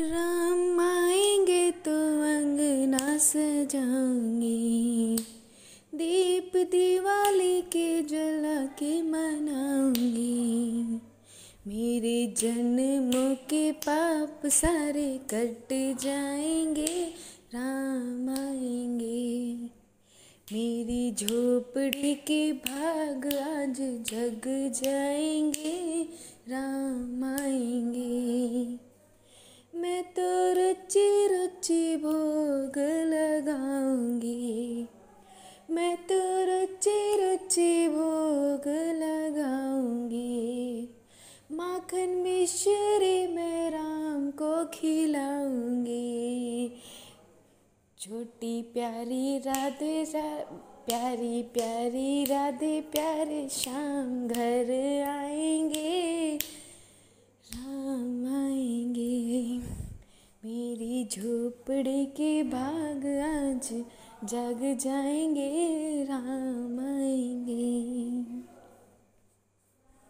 राम आएँगे तो अंगना सजाऊँगी। दीप दिवाली के जला के मनाऊँगी। मेरे जन्मों के पाप सारे कट जाएँगे। राम आएँगे। मेरी झोपड़ी के भाग आज जग जाएँगे। माखन मिश्री मैं राम को खिलाऊँगी। छोटी प्यारी राधे रा, प्यारी प्यारी राधे प्यारे शाम घर आएँगे। राम आएँगे। मेरी झोपड़ी के भाग आज जग जाएँगे। राम